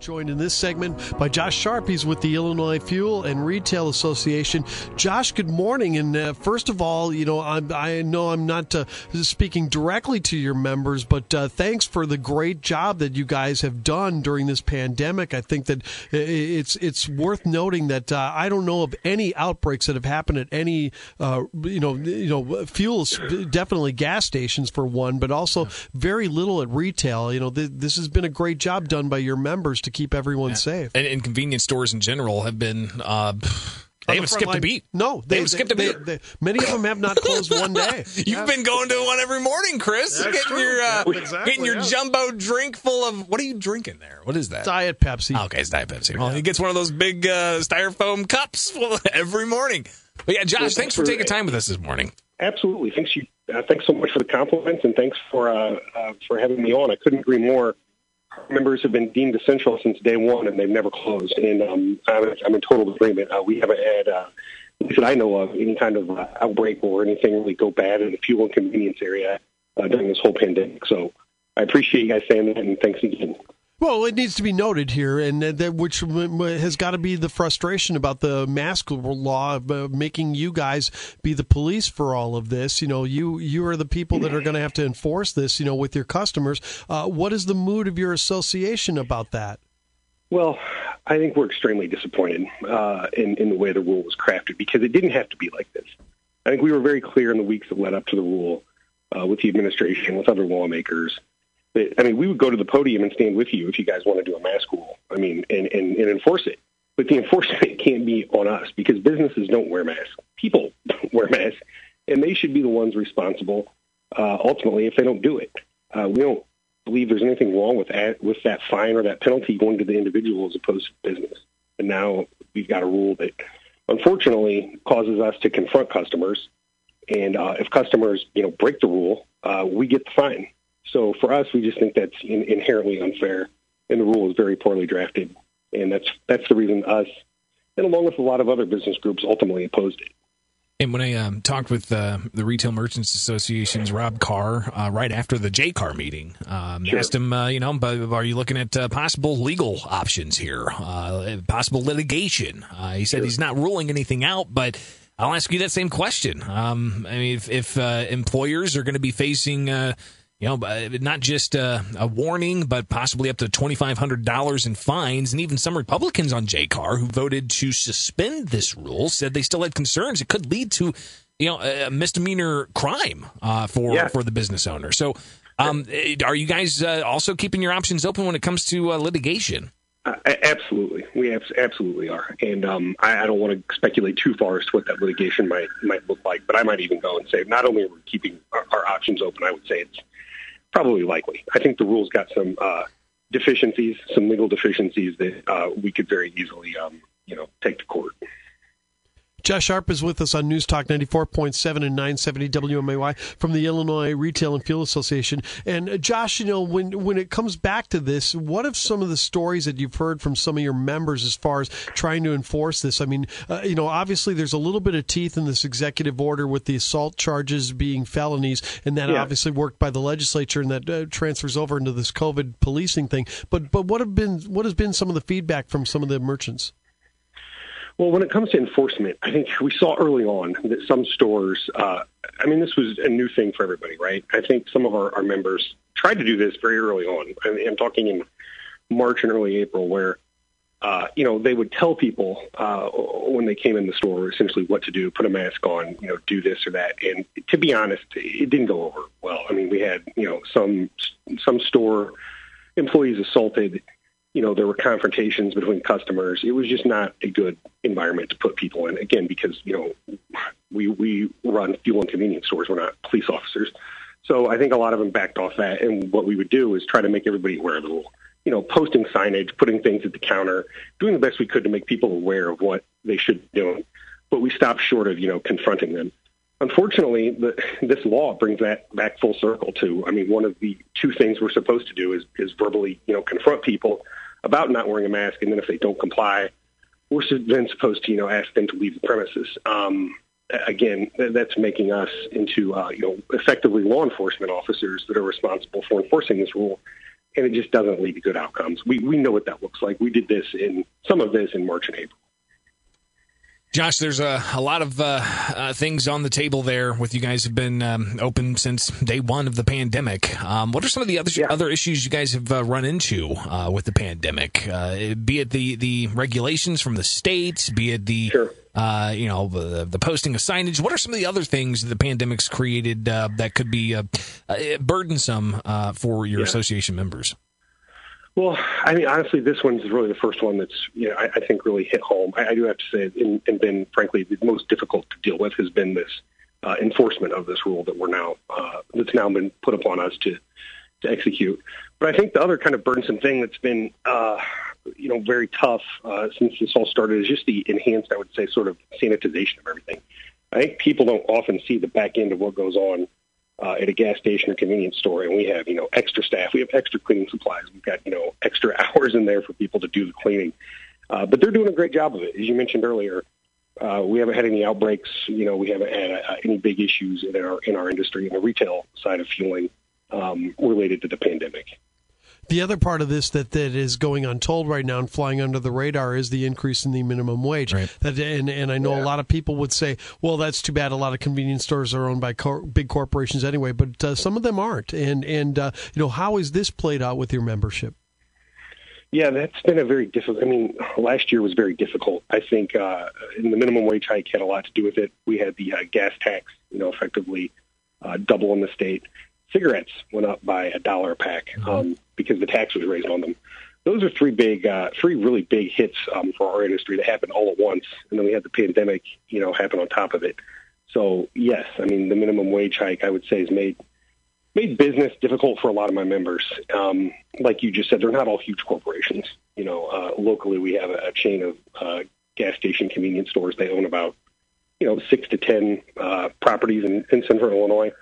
joined in this segment by Josh Sharp. He's with the Illinois Fuel and Retail Association. Josh, good morning. And uh, first of all, you know, I'm, i know I'm not uh, speaking directly to your members, but uh, thanks for the great job that you guys have done during this pandemic. I think that it's it's worth noting that uh, I don't know of any outbreaks that have happened at any, uh, you know, you know, fuels, definitely gas stations for one, but also very little at retail. You know, th- this has been a great job done by your members to keep everyone yeah. safe. And, and, convenience stores in general have been. Uh, they haven't skipped line. a beat. No, they, they haven't skipped a beat. They, many of them have not closed one day. You've yeah. been going to one every morning, Chris. That's getting true. your uh, yeah, exactly, getting your yeah. jumbo drink full of what are you drinking there? What is that? Diet Pepsi. Oh, okay, it's Diet Pepsi. Well, he gets one of those big uh, styrofoam cups every morning. But yeah, Josh, well, thanks for, for taking time with us this morning. Absolutely. Thanks you. Uh, thanks so much for the compliments and thanks for uh, uh, for having me on. I couldn't agree more members have been deemed essential since day one, and they've never closed. And um, I'm, I'm in total agreement. Uh, we haven't had, uh, that I know of, any kind of uh, outbreak or anything really go bad in the fuel and convenience area uh, during this whole pandemic. So I appreciate you guys saying that, and thanks again. Well, it needs to be noted here, and that which has got to be the frustration about the mask law uh, making you guys be the police for all of this. You know, you you are the people that are going to have to enforce this. You know, with your customers. Uh, what is the mood of your association about that? Well, I think we're extremely disappointed uh, in in the way the rule was crafted because it didn't have to be like this. I think we were very clear in the weeks that led up to the rule uh, with the administration, with other lawmakers I mean, we would go to the podium and stand with you if you guys want to do a mask rule. I mean, and, and, and enforce it. But the enforcement can't be on us because businesses don't wear masks. People don't wear masks, and they should be the ones responsible uh, ultimately if they don't do it. Uh, we don't believe there's anything wrong with that, with that fine or that penalty going to the individual as opposed to business. And now we've got a rule that unfortunately causes us to confront customers. And uh, if customers, you know, break the rule, uh, we get the fine. So for us, we just think that's in, inherently unfair, and the rule is very poorly drafted, and that's that's the reason us, and along with a lot of other business groups, ultimately opposed it. And when I um, talked with uh, the Retail Merchants Association's Rob Karr uh, right after the JCAR meeting, um, sure. asked him, uh, you know, are you looking at uh, possible legal options here, uh, possible litigation? Uh, he said sure. he's not ruling anything out, but I'll ask you that same question. Um, I mean, if, if employers are going to be facing you know, uh, not just a, a, warning, but possibly up to $2,500 in fines. And even some Republicans on JCAR who voted to suspend this rule said they still had concerns. It could lead to, you know, a misdemeanor crime uh, for, yeah. for the business owner. So, um, are you guys uh, also keeping your options open when it comes to uh, litigation? Uh, absolutely, we absolutely are, and um, I, I, don't want to speculate too far as to what that litigation might might look like. But I might even go and say, not only are we keeping our, our options open, I would say it's Probably likely. I think the rules got some uh, deficiencies, some legal deficiencies that uh, we could very easily, um, you know, take to court. Josh Sharp is with us on News Talk 94.7 and 970 WMAY from the Illinois Retail and Fuel Association. And uh, Josh, you know, when when it comes back to this, what have some of the stories that you've heard from some of your members as far as trying to enforce this? I mean, uh, you know, obviously there's a little bit of teeth in this executive order with the assault charges being felonies, and that yeah. obviously worked by the legislature, and that uh, transfers over into this COVID policing thing. But but what have been what has been some of the feedback from some of the merchants? Well, when it comes to enforcement, I think we saw early on that some stores, uh, I mean, this was a new thing for everybody, right? I think some of our, our members tried to do this very early on. I mean, I'm talking in March and early April, where, uh, you know, they would tell people uh, when they came in the store essentially what to do, put a mask on, you know, do this or that. And to be honest, it didn't go over well. I mean, we had, you know, some some store employees assaulted you know, there were confrontations between customers. It was just not a good environment to put people in. Again, because you know, we we run fuel and convenience stores. We're not police officers, so I think a lot of them backed off that. And what we would do is try to make everybody aware of the rule. You know, posting signage, putting things at the counter, doing the best we could to make people aware of what they should be doing. But we stopped short of you know confronting them. Unfortunately, the, this law brings that back full circle to. I mean, one of the two things we're supposed to do is is verbally you know confront people about not wearing a mask, and then if they don't comply, we're then supposed to, you know, ask them to leave the premises. Um, again, that's making us into, uh, you know, effectively law enforcement officers that are responsible for enforcing this rule. and it just doesn't lead to good outcomes. We we know what that looks like. We did this in some of this in March and April. Josh, there's a, a lot of uh, uh, things on the table there with you guys have been um, open since day one of the pandemic. Um, what are some of the other yeah. other issues you guys have uh, run into uh, with the pandemic? Uh, be it the, the regulations from the states, be it the sure. Uh, you know the, the, posting of signage. What are some of the other things the pandemic's created that could be burdensome for your yeah. association members? Well, I mean, honestly, this one's really the first one that's, you know, I, I think really hit home. I, I do have to say, and, and been, frankly, the most difficult to deal with has been this uh, enforcement of this rule that we're now, uh, that's now been put upon us to, to execute. But I think the other kind of burdensome thing that's been, uh, you know, very tough uh, since this all started is just the enhanced, I would say, sort of sanitization of everything. I think people don't often see the back end of what goes on uh, at a gas station or convenience store, and we have you know extra staff, we have extra cleaning supplies, we've got you know extra hours in there for people to do the cleaning. Uh, but they're doing a great job of it, as you mentioned earlier. Uh, we haven't had any outbreaks. You know, we haven't had uh, any big issues in our in our industry in the retail side of fueling um, related to the pandemic. The other part of this that, that is going untold right now and flying under the radar is the increase in the minimum wage. Right. That, and, and I know yeah. a lot of people would say, well, that's too bad. A lot of convenience stores are owned by cor- big corporations anyway, but uh, some of them aren't. And, and uh, you know, how is this played out with your membership? Yeah, that's been a very difficult. I mean, last year was very difficult. I think uh, the minimum wage hike had a lot to do with it. We had the uh, gas tax, you know, effectively uh, double in the state. Cigarettes went up by a dollar a pack. Mm-hmm. Um, because the tax was raised on them. Those are three big, uh, three really big hits um, for our industry that happened all at once, and then we had the pandemic, you know, happen on top of it. So yes, I mean the minimum wage hike I would say has made made business difficult for a lot of my members. Um, like you just said, they're not all huge corporations. You know, uh, locally we have a, a chain of uh, gas station convenience stores. They own about you know six to ten uh, properties in, in central Illinois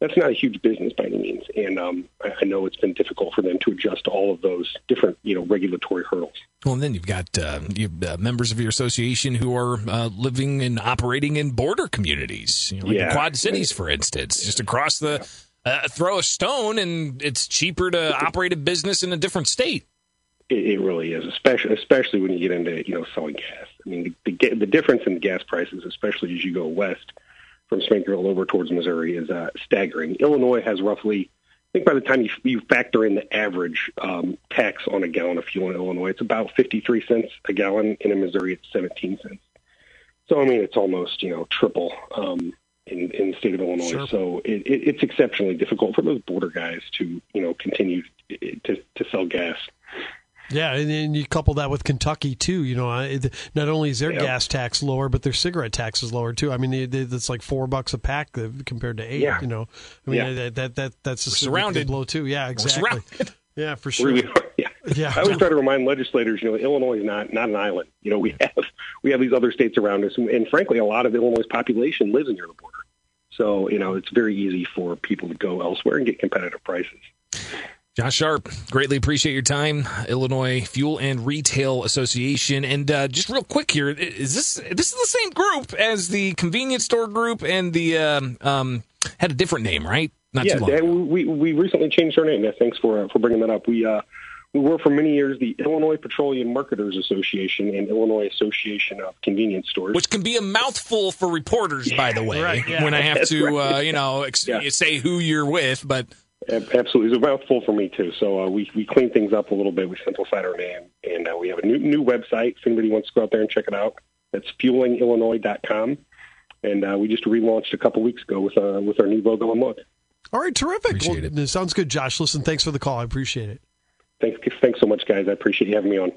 that's not a huge business by any means, and um, I, I, know it's been difficult for them to adjust to all of those different, you know, regulatory hurdles. Well, and then you've got uh, you uh, members of your association who are uh, living and operating in border communities, you know, like yeah. the Quad Cities, for instance, just across the. Uh, throw a stone, and it's cheaper to operate a business in a different state. It, it really is, especially especially when you get into you know selling gas. I mean, the, the, the difference in gas prices, especially as you go west from Springfield over towards Missouri is uh, staggering. Illinois has roughly, I think by the time you, you factor in the average um, tax on a gallon of fuel in Illinois, it's about 53 cents a gallon. And in Missouri, it's 17 cents. So, I mean, it's almost, you know, triple um, in, in the state of Illinois. Sure. So it, it, it's exceptionally difficult for those border guys to, you know, continue to, to sell gas. Yeah, and then you couple that with Kentucky too. You know, not only is their yep. gas tax lower, but their cigarette tax is lower too. I mean, it's like four bucks a pack compared to eight. Yeah. You know, I mean yeah. that, that that that's a surrounded blow too. Yeah, exactly. Yeah, for sure. Really yeah. yeah. I always try to remind legislators, you know, Illinois is not not an island. You know, we have we have these other states around us, and, and frankly, a lot of Illinois' population lives near the border. So, you know, it's very easy for people to go elsewhere and get competitive prices. Josh Sharp, greatly appreciate your time. Illinois Fuel and Retail Association, and uh, just real quick here, is this this is the same group as the convenience store group and the um, um, had a different name, right? Not yeah, too long. we we recently changed our name. Yeah, thanks for uh, for bringing that up. We uh, we were for many years the Illinois Petroleum Marketers Association and Illinois Association of Convenience Stores, which can be a mouthful for reporters, by the way. right, yeah. When I have to, right. uh, you know, ex- yeah. say who you're with, but Absolutely, it's a mouthful for me too. So uh, we we cleaned things up a little bit. We simplified our name, and uh, we have a new new website. If anybody wants to go out there and check it out, that's fuelingillinois.com. And uh, we just relaunched a couple weeks ago with uh, with our new logo and look. All right, terrific. Well, it. Sounds good, Josh. Listen, thanks for the call. I appreciate it. Thanks, thanks so much, guys. I appreciate you having me on.